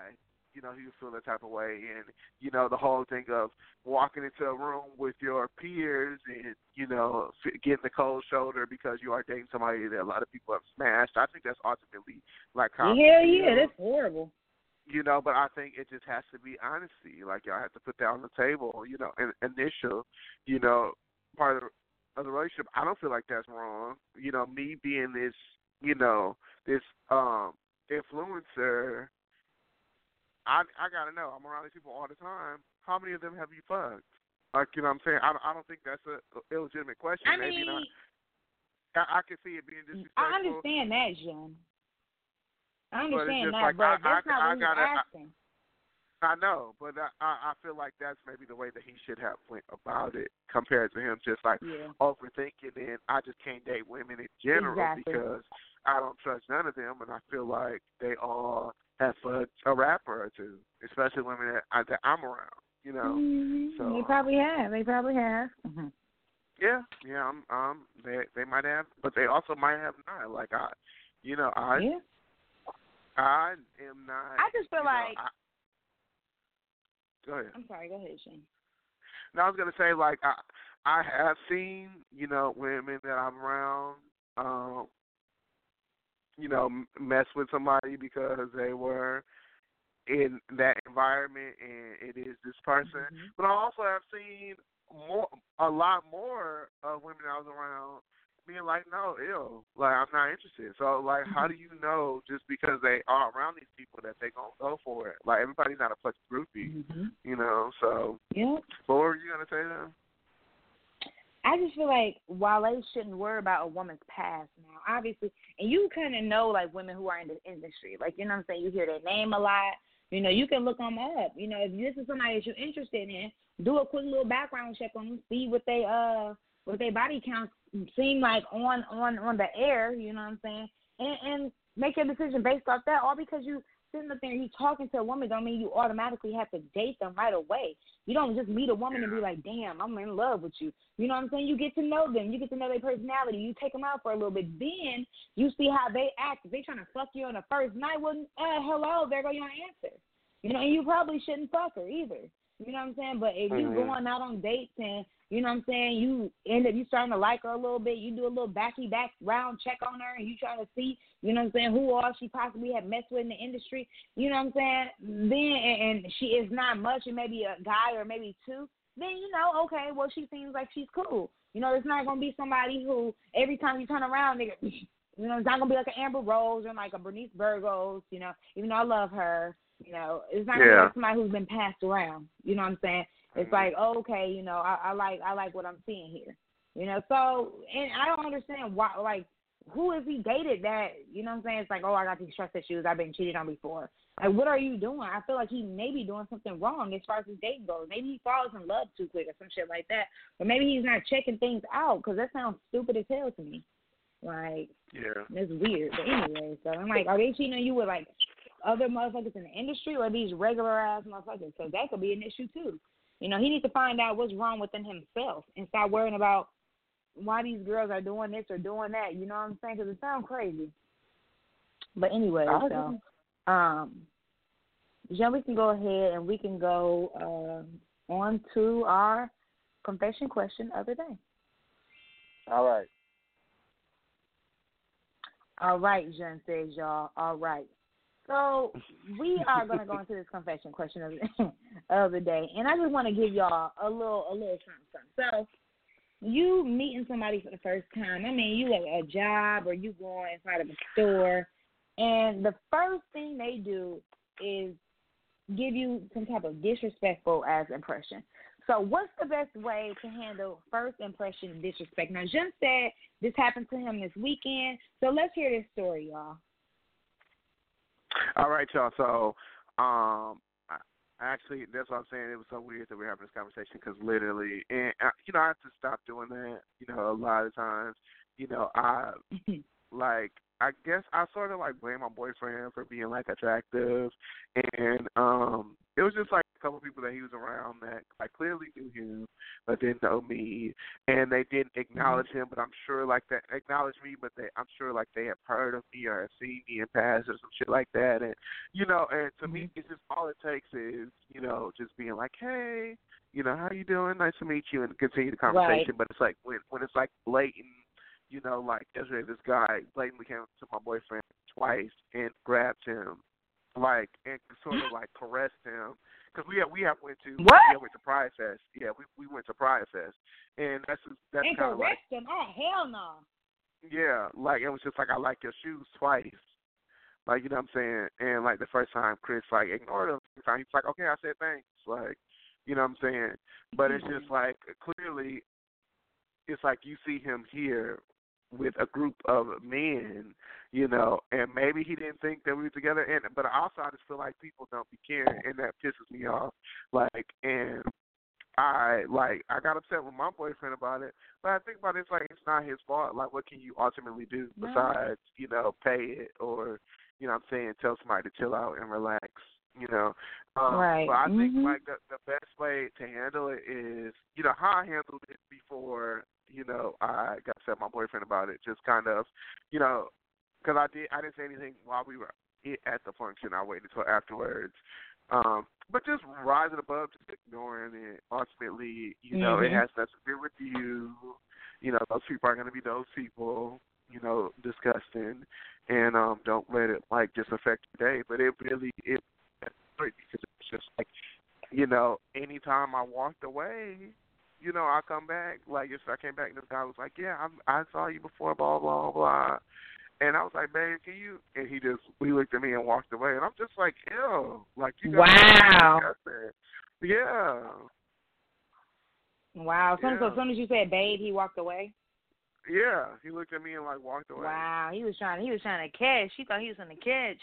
you know, he would feel that type of way. And, you know, the whole thing of walking into a room with your peers and, you know, getting the cold shoulder because you are dating somebody that a lot of people have smashed. I think that's ultimately like how. Hell yeah, that's horrible. You know, but I think it just has to be honesty. Like y'all have to put that on the table. You know, an initial, you know, part of the, of the relationship. I don't feel like that's wrong. You know, me being this, you know, this um influencer I I gotta know. I'm around these people all the time. How many of them have you fucked? Like you know what I'm saying? I don't, I don't think that's a illegitimate question. I Maybe mean, not. I, I can see it being disrespectful. I understand that, John. I understand that, like, but I, that's I, not I, what I gotta, asking. I, I know, but I, I feel like that's maybe the way that he should have went about it compared to him just like yeah. overthinking and I just can't date women in general exactly. because I don't trust none of them and I feel like they all have fucked a rapper or two, especially women that, that I'm around. You know, mm-hmm. so they probably have. They probably have. Mm-hmm. Yeah, yeah. Um, um, they they might have, but they also might have not. Like I, you know, I, yeah. I am not. I just feel like. Know, I, go ahead. I'm sorry. Go ahead, Shane. No, I was gonna say like I I have seen you know women that I'm around um you know, mess with somebody because they were in that environment and it is this person. Mm-hmm. But I also have seen more, a lot more of women I was around being like, no, ill, like I'm not interested. So like, mm-hmm. how do you know just because they are around these people that they gonna go for it? Like everybody's not a fucking groupie, mm-hmm. you know. So yeah. What were you gonna say then? I just feel like they shouldn't worry about a woman's past now, obviously, and you kind of know like women who are in the industry, like you know what I'm saying. You hear their name a lot. You know, you can look them up. You know, if this is somebody that you're interested in, do a quick little background check on them, see what they uh what their body counts seem like on on on the air. You know what I'm saying, and and make your decision based off that. All because you sitting up there and you talking to a woman don't mean you automatically have to date them right away. You don't just meet a woman and be like, damn, I'm in love with you. You know what I'm saying? You get to know them. You get to know their personality. You take them out for a little bit. Then you see how they act. If they trying to fuck you on the first night, well, uh, hello, there go your answer. You know, and you probably shouldn't fuck her either. You know what I'm saying? But if you mm-hmm. going out on dates and you know what I'm saying, you end up you starting to like her a little bit, you do a little backy back round check on her and you trying to see, you know what I'm saying, who all she possibly had messed with in the industry, you know what I'm saying? Then and she is not much and maybe a guy or maybe two, then you know, okay, well she seems like she's cool. You know, it's not gonna be somebody who every time you turn around, nigga you know, it's not gonna be like an Amber Rose or like a Bernice Burgos, you know, even though I love her. You know, it's not yeah. like somebody who's been passed around. You know what I'm saying? It's mm-hmm. like, oh, okay, you know, I, I like I like what I'm seeing here. You know, so and I don't understand why like who has he dated that, you know what I'm saying? It's like, oh, I got these trust issues, I've been cheated on before. Like, what are you doing? I feel like he may be doing something wrong as far as his dating goes. Maybe he falls in love too quick or some shit like that. But maybe he's not checking things out because that sounds stupid as hell to me. Like, yeah, it's weird. But anyway, so I'm like, are they cheating on you with like other motherfuckers in the industry or these regular ass motherfuckers? Because that could be an issue too. You know, he needs to find out what's wrong within himself and stop worrying about why these girls are doing this or doing that. You know what I'm saying? Because it sounds crazy. But anyway, so um, Jen, we can go ahead and we can go uh, on to our confession question of the day. All right. All right, Jen says y'all. All right. So we are going to go into this confession question of the, of the day, and I just want to give y'all a little a little something. So you meeting somebody for the first time. I mean, you at a job or you going inside of a store, and the first thing they do is give you some type of disrespectful as impression. So, what's the best way to handle first impression disrespect? Now, Jim said this happened to him this weekend, so let's hear this story, y'all. All right, y'all. So, um, Actually, that's what I'm saying. It was so weird that we're having this conversation because literally, and uh, you know, I have to stop doing that. You know, a lot of times, you know, I like I guess I sort of like blame my boyfriend for being like attractive, and um, it was just like a couple people that he was around that like clearly knew him, but didn't know me, and they didn't acknowledge him. But I'm sure like that acknowledged me, but they I'm sure like they have heard of me or have seen me in past or some shit like that, and you know, and to me, it's just all it takes is you know just being like, hey, you know, how you doing? Nice to meet you, and continue the conversation. Right. But it's like when when it's like blatant you know, like yesterday, this guy blatantly came to my boyfriend twice and grabbed him, like, and sort of like caressed him. Cause we have we have went to What? we went to Pride Fest. Yeah, we we went to Pride Fest, and that's that's and kind of like him. Oh hell no. yeah, like it was just like I like your shoes twice. Like you know what I'm saying? And like the first time Chris like ignored him. The time he's like, Okay, I said thanks. Like, you know what I'm saying? But it's just mm-hmm. like clearly it's like you see him here with a group of men, you know, and maybe he didn't think that we were together and but also I just feel like people don't be caring and that pisses me off. Like and I like I got upset with my boyfriend about it, but I think about it, it's like it's not his fault. Like what can you ultimately do No. besides, you know, pay it or, you know what I'm saying, tell somebody to chill out and relax, you know. Um Right. but I think Mhm. like the the best way to handle it is, you know, how I handled it before, you know, I got to tell my boyfriend about it. Just kind of, you know, because I did I didn't say anything while we were at the function. I waited until afterwards. Um, but just rising above, just ignoring it. Ultimately, you know, it Mhm. has nothing to do with you. You know, those people are going to be those people. You know, disgusting, and um, don't let it like just affect your day. But it really it because it's just like, you know, anytime I walked away, you know, I come back. Like, if I came back, and this guy was like, "Yeah, I'm, I saw you before, blah blah blah," and I was like, "Babe, can you?" And he just he looked at me and walked away, and I'm just like, "Ew!" Like, you Wow. Yeah, Wow. As, Yeah. as soon as you said babe, he walked away. yeah. He looked at me and like walked away. Wow. He was trying. He was trying to catch. She thought he was going to catch.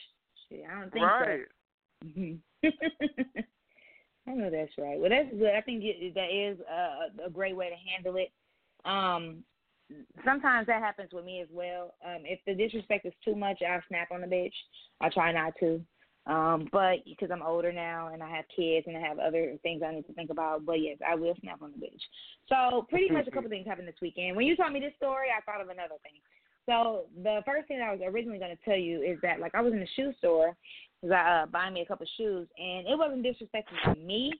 Shit, I don't think Right. so. Mhm. I know that's right. Well, that's good. I think it, that is a, a great way to handle it. Um, sometimes that happens with me as well. Um, if the disrespect is too much, I'll snap on the bitch. I try not to. Um, but because I'm older now and I have kids and I have other things I need to think about, but yes, I will snap on the bitch. So pretty much a couple things happened this weekend. When you told me this story, I thought of another thing. So the first thing I was originally going to tell you is that like I was in the shoe store because I uh, buying me a couple of shoes and it wasn't disrespectful to me,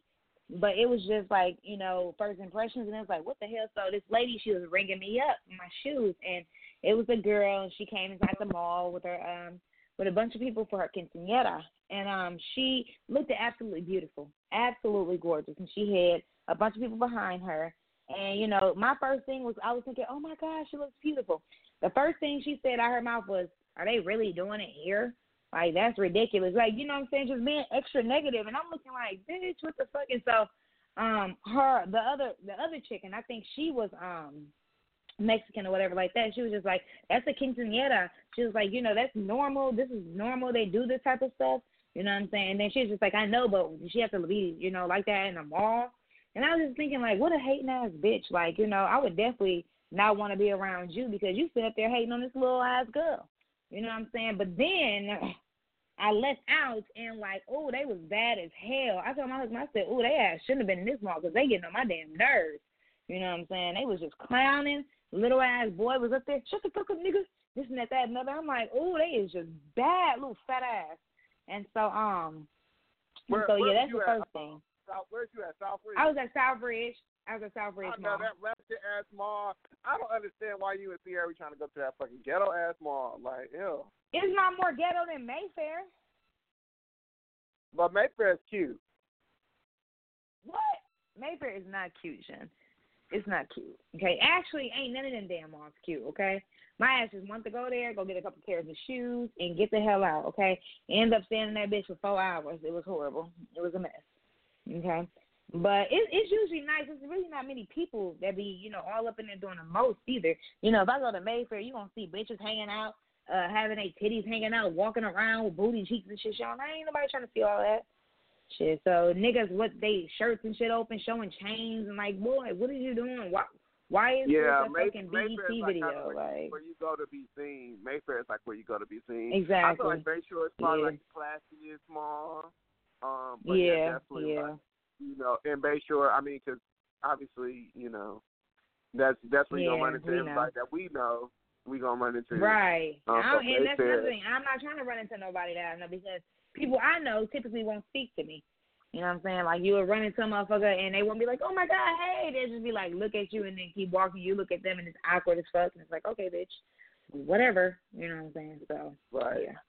but it was just like you know first impressions and it was like what the hell. So this lady she was ringing me up my shoes and it was a girl and she came inside the mall with her um with a bunch of people for her quinceañera and um she looked absolutely beautiful, absolutely gorgeous, and she had a bunch of people behind her. And you know, my first thing was I was thinking, oh my gosh, she looks beautiful. The first thing she said out her mouth was, "Are they really doing it here? Like that's ridiculous." Like you know what I'm saying, just being extra negative. And I'm looking like, bitch, what the fuck? And so, um, her the other the other chick, and I think she was um Mexican or whatever like that. She was just like, "That's a quinceañera." She was like, "You know, that's normal. This is normal. They do this type of stuff." You know what I'm saying? And then she was just like, "I know, but she has to be, you know, like that in the mall." And I was just thinking, like, what a hating ass bitch. Like, you know, I would definitely not want to be around you because you sit up there hating on this little ass girl. You know what I'm saying? But then I left out and like, oh, they was bad as hell. I told my husband, I said, oh, they ass shouldn't have been in this mall because they getting on my damn nerves. You know what I'm saying? They was just clowning. Little ass boy was up there, shut the fuck up, nigga. This and that, that, and other. I'm like, oh, they is just bad, little fat ass. And so, um, and Where- so yeah, that's the at? first thing. South, where's you at? Southridge? I was at Southridge. I was at Southridge I know Mall. that ratchet ass mall. I don't understand why you and Sierra trying to go to that fucking ghetto ass mall. Like, ew. It's not more ghetto than Mayfair. But Mayfair's cute. What? Mayfair is not cute, Jen. It's not cute. Okay, actually, ain't none of them damn malls cute. Okay, my ass just want to go there, go get a couple pairs of shoes, and get the hell out. Okay, end up standing in that bitch for four hours. It was horrible. It was a mess. Okay, but it, it's usually nice. There's really not many people that be, you know, all up in there doing the most either. You know, if I go to Mayfair, you gonna see bitches hanging out, uh, having their titties hanging out, walking around with booty cheeks and shit. Y'all, I ain't nobody trying to see all that. Shit. So niggas, what they shirts and shit open, showing chains and like, boy, what are you doing? Why? Why is yeah, this a May- fucking BET like video? where, Like, where you go to be seen. Mayfair is like where you go to be seen. Exactly. I feel like Bayshore is probably Yeah. like the classiest mall. Um, but yeah, yeah, definitely yeah. like, you know, in Bayshore, I mean, because obviously, you know, that's that's you're Yeah, gonna run into everybody that we know. We gonna run into. Right. Um, and that's another thing. I'm not trying to run into nobody that I know because people I know typically won't speak to me. You know what I'm saying? Like you will run into a motherfucker and they won't be like, Oh my God, hey they'll just be like, look at you and then keep walking, you look at them and it's awkward as fuck and it's like, Okay, bitch. Whatever. You know what I'm saying? So Right. yeah.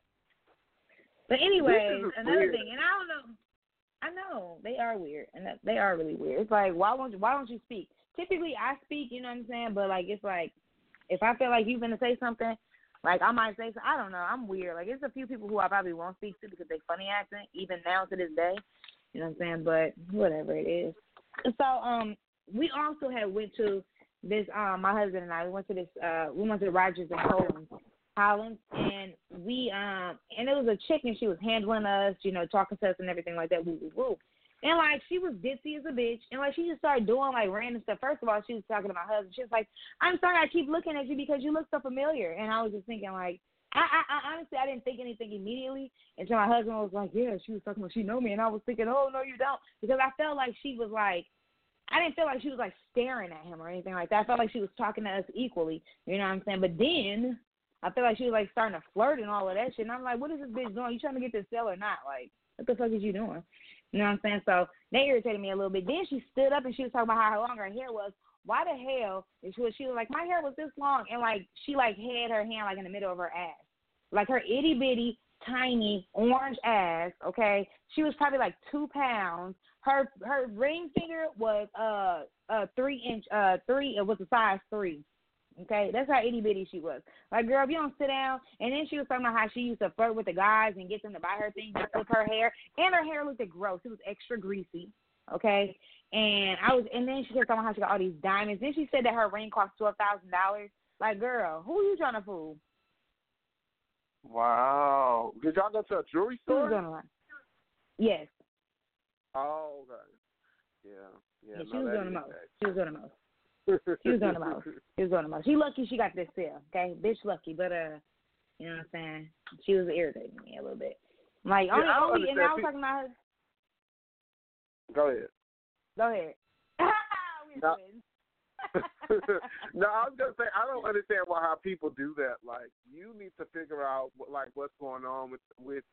But anyways, another weird. thing, and I don't know I know. They are weird and that, they are really weird. It's like why won't you why don't you speak? Typically I speak, you know what I'm saying? But like it's like if I feel like you're gonna say something, like I might say, I don't know, I'm weird. Like it's a few people who I probably won't speak to because they funny accent, even now to this day. You know what I'm saying? But whatever it is. So um, we also had went to this. Um, my husband and I we went to this. Uh, we went to Rogers in Holland, Holland, and we um, and it was a chick and she was handling us, you know, talking to us and everything like that. Woo woo woo. And like she was ditzy as a bitch, and like she just started doing like random stuff. First of all, she was talking to my husband. She was like, "I'm sorry, I keep looking at you because you look so familiar." And I was just thinking like, I, I, I honestly I didn't think anything immediately until my husband was like, "Yeah, she was talking about she know me," and I was thinking, "Oh no, you don't," because I felt like she was like, I didn't feel like she was like staring at him or anything like that. I felt like she was talking to us equally. You know what I'm saying? But then I feel like she was like starting to flirt and all of that shit. And I'm like, what is this bitch doing? You trying to get this sale or not? Like, what the fuck is you doing? You know what I'm saying? So that irritated me a little bit. Then she stood up and she was talking about how long her hair was. Why the hell? And she was, she was like, my hair was this long, and like she like had her hand like in the middle of her ass, like her itty bitty tiny orange ass. Okay, she was probably like two pounds. Her her ring finger was uh uh three inch uh three it was a size three. Okay, that's how itty bitty she was. Like, girl, if you don't sit down, and then she was talking about how she used to flirt with the guys and get them to buy her things flip her hair, and her hair looked gross. It was extra greasy. Okay, and I was, and then she kept talking about how she got all these diamonds. Then she said that her ring cost twelve thousand dollars. Like, girl, who are you trying to fool? Wow. Did y'all go to a jewelry was store? line? Yes, Oh, okay. Yeah. Yeah. yeah, she no, was that doing the most. She was doing the most. She was doing the most. She was doing the most. She lucky she got this sale. Okay, bitch lucky, but uh, you know what I'm saying? She was irritating me a little bit. Like only, I don't only, and I was talking about her. Go ahead. Go ahead. No. no, I was gonna say I don't understand why how people do that. Like, you need to figure out what, like what's going on with with.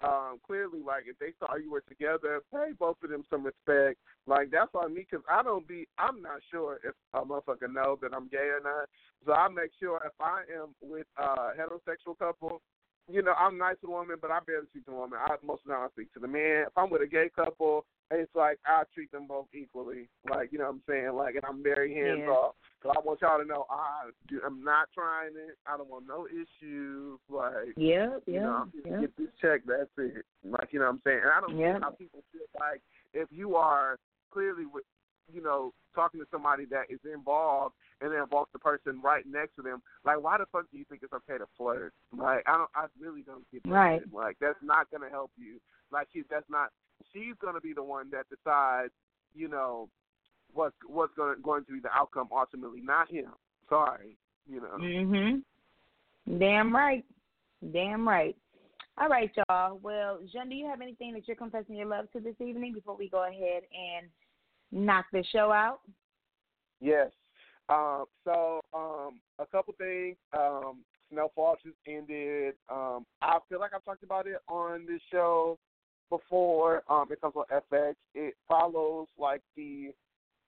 Um, clearly, like if they saw you were together, pay both of them some respect. Like that's on me because I don't be. I'm not sure if a motherfucker knows that I'm gay or not. So I make sure if I am with a heterosexual couple, you know, I'm nice to the woman, but I barely speak to the woman. I most of the time I speak to the man. If I'm with a gay couple, it's like I treat them both equally. Like you know what I'm saying? Like, and I'm very hands Yeah. off. So I want y'all to know I I'm not trying it. I don't want no issues. Like Yep, you know, I'm just yep. get this check. That's it. Like you know what I'm saying? And I don't Yeah. get how people feel like if you are clearly with you know talking to somebody that is involved and then involves the person right next to them. Like, why the fuck do you think it's okay to flirt? Like, I don't. I really don't get that. Right. shit. Like, that's not gonna help you. Like, she, that's not. She's gonna be the one that decides. You know, what's what's gonna going to be the outcome ultimately, not him. Sorry. You know. Mhm. Damn right. Damn right. All right, y'all. Well, Jen, do you have anything that you're confessing your love to this evening before we go ahead and knock the show out? Yes. Um, so um, a couple things. Um, Snowfall just ended. Um, I feel like I've talked about it on this show before. Um, it comes on FX. It follows like the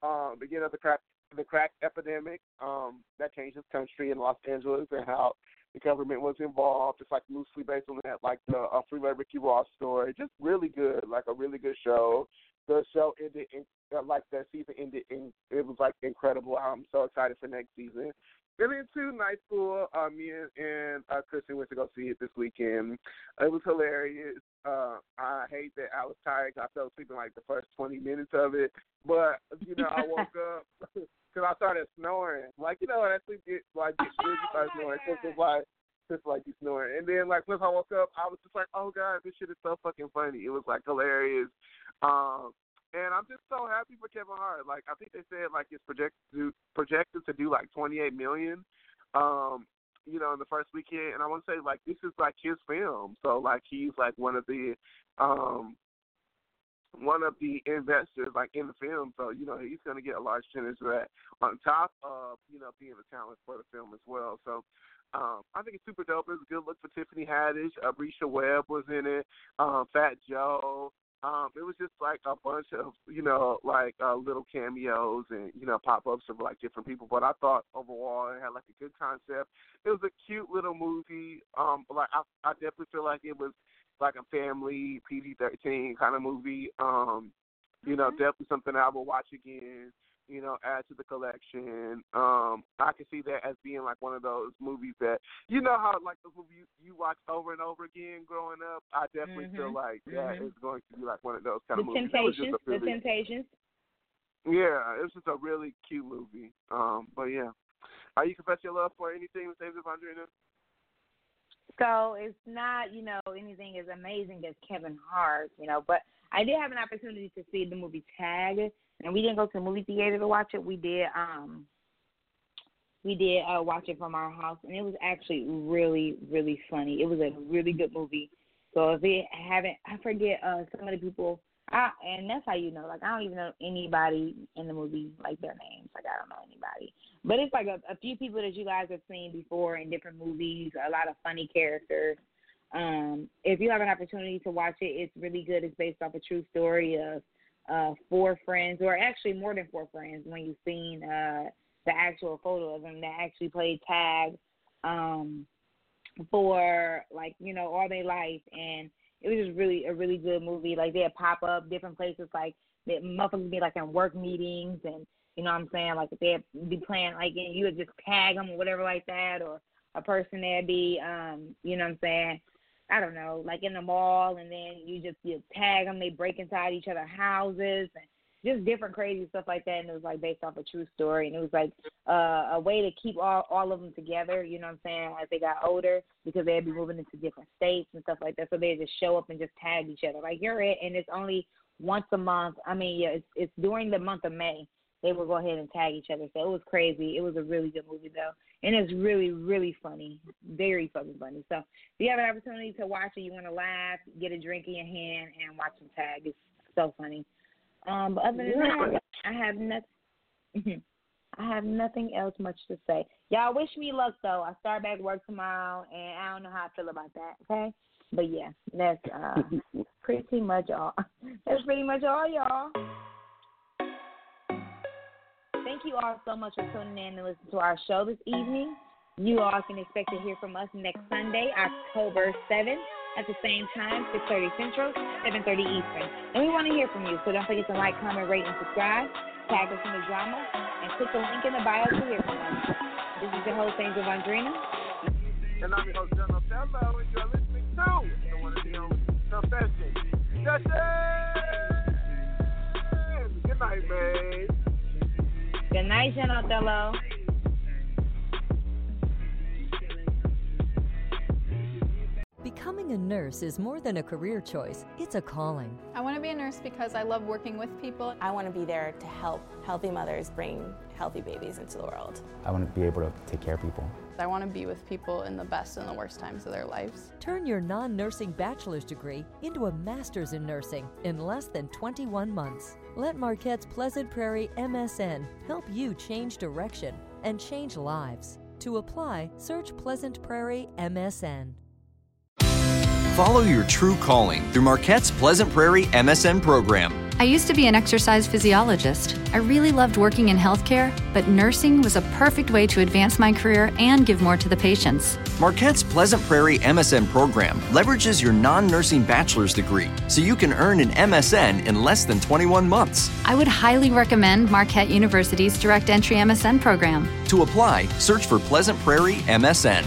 um, beginning of the crack the crack epidemic um, that changed this country in Los Angeles and how the government was involved. It's like loosely based on that, like the uh, Freeway Ricky Ross story. Just really good, like a really good show. The show ended in uh, like the season ended in it was like incredible. I'm so excited for next season. Then into night school, uh, me and, and uh, Kristen went to go see it this weekend. It was hilarious. Uh, I hate that I was tired. 'cause I fell asleep in like the first 20 minutes of it, but you know I woke up because I started snoring. Like you know when I sleep get like get you start snoring. Was like just like you snoring. And then like once I woke up, I was just like, oh god, this shit is so fucking funny. It was like hilarious. Um, and I'm just so happy for Kevin Hart. Like I think they said like it's projected to projected to do like 28 million. Um, you know, in the first weekend, and I want to say like this is like his film, so like he's like one of the um one of the investors like in the film, so you know he's going to get a large percentage of that on top of you know being the talent for the film as well. So um, I think it's super dope. It was a good look for Tiffany Haddish. Uh, Bresha Webb was in it. Um, Fat Joe. Um, it was just like a bunch of you know like uh, little cameos and you know pop ups of like different people. But I thought overall it had like a good concept. It was a cute little movie. Um, like I, I definitely feel like it was like a family PG thirteen kind of movie. Um, you know, mm-hmm. definitely something I will watch again. You know, add to the collection. Um, I can see that as being like one of those movies that you know how like the movie you, you watch over and over again growing up. I definitely mm-hmm. feel like that mm-hmm. is going to be like one of those kind the of movies. Temptations, the Temptations. Yeah, it's just a really cute movie. Um, but yeah, are you confess your love for anything with David Vondrina? So it's not, you know, anything as amazing as Kevin Hart, you know, but I did have an opportunity to see the movie Tag and we didn't go to the movie theater to watch it. We did um we did uh watch it from our house and it was actually really, really funny. It was a really good movie. So if it haven't I forget uh some of the people I and that's how you know. Like I don't even know anybody in the movie, like their names. Like I don't know anybody. But it's like a, a few people that you guys have seen before in different movies. A lot of funny characters. Um, if you have an opportunity to watch it, it's really good. It's based off a true story of uh four friends, or actually more than four friends. When you've seen uh the actual photo of them that actually played tag um for like you know all their life and it was just really a really good movie. Like they'd pop up different places, like that motherfuckers be like in work meetings, and you know what I'm saying, like they'd be playing like and you would just tag them or whatever like that, or a person there'd be, um, you know what I'm saying. I don't know, like in the mall, and then you just you tag them. They break inside each other's houses, and just different crazy stuff like that. And it was like based off a true story, and it was like uh, a way to keep all all of them together. You know what I'm saying? As they got older, because they'd be moving into different states and stuff like that. So they just show up and just tag each other. Like you're it, and it's only once a month. I mean, yeah, it's it's during the month of May. They will go ahead and tag each other. So it was crazy. It was a really good movie though, and it's really really funny, very fucking funny. So if you have an opportunity to watch it, you want to laugh, get a drink in your hand, and watch them tag. It's so funny. Um, but other than that, I have nothing. I have nothing else much to say. Y'all wish me luck though. I start back work tomorrow, and I don't know how I feel about that. Okay, but yeah, that's uh, pretty much all. That's pretty much all, y'all. Thank you all so much for tuning in and listening to our show this evening. You all can expect to hear from us next Sunday, October 7th at the same time, 6.30 Central, 7.30 Eastern. And we want to hear from you, so don't forget to like, comment, rate, and subscribe. Tag us in the drama, and click the link in the bio to hear from us. This is your host, Angel Vondrina. And I'm your host, John Othello, and you're listening to the one of the only. Good night, babe. Good night, John Othello. Becoming a nurse is more than a career choice, it's a calling. I want to be a nurse because I love working with people. I want to be there to help healthy mothers bring healthy babies into the world. I want to be able to take care of people. I want to be with people in the best and the worst times of their lives. Turn your non nursing bachelor's degree into a master's in nursing in less than 21 months. Let Marquette's Pleasant Prairie MSN help you change direction and change lives. To apply, search Pleasant Prairie MSN. Follow your true calling through Marquette's Pleasant Prairie MSN program. I used to be an exercise physiologist. I really loved working in healthcare, but nursing was a perfect way to advance my career and give more to the patients. Marquette's Pleasant Prairie MSN program leverages your non nursing bachelor's degree so you can earn an MSN in less than 21 months. I would highly recommend Marquette University's direct entry MSN program. To apply, search for Pleasant Prairie MSN.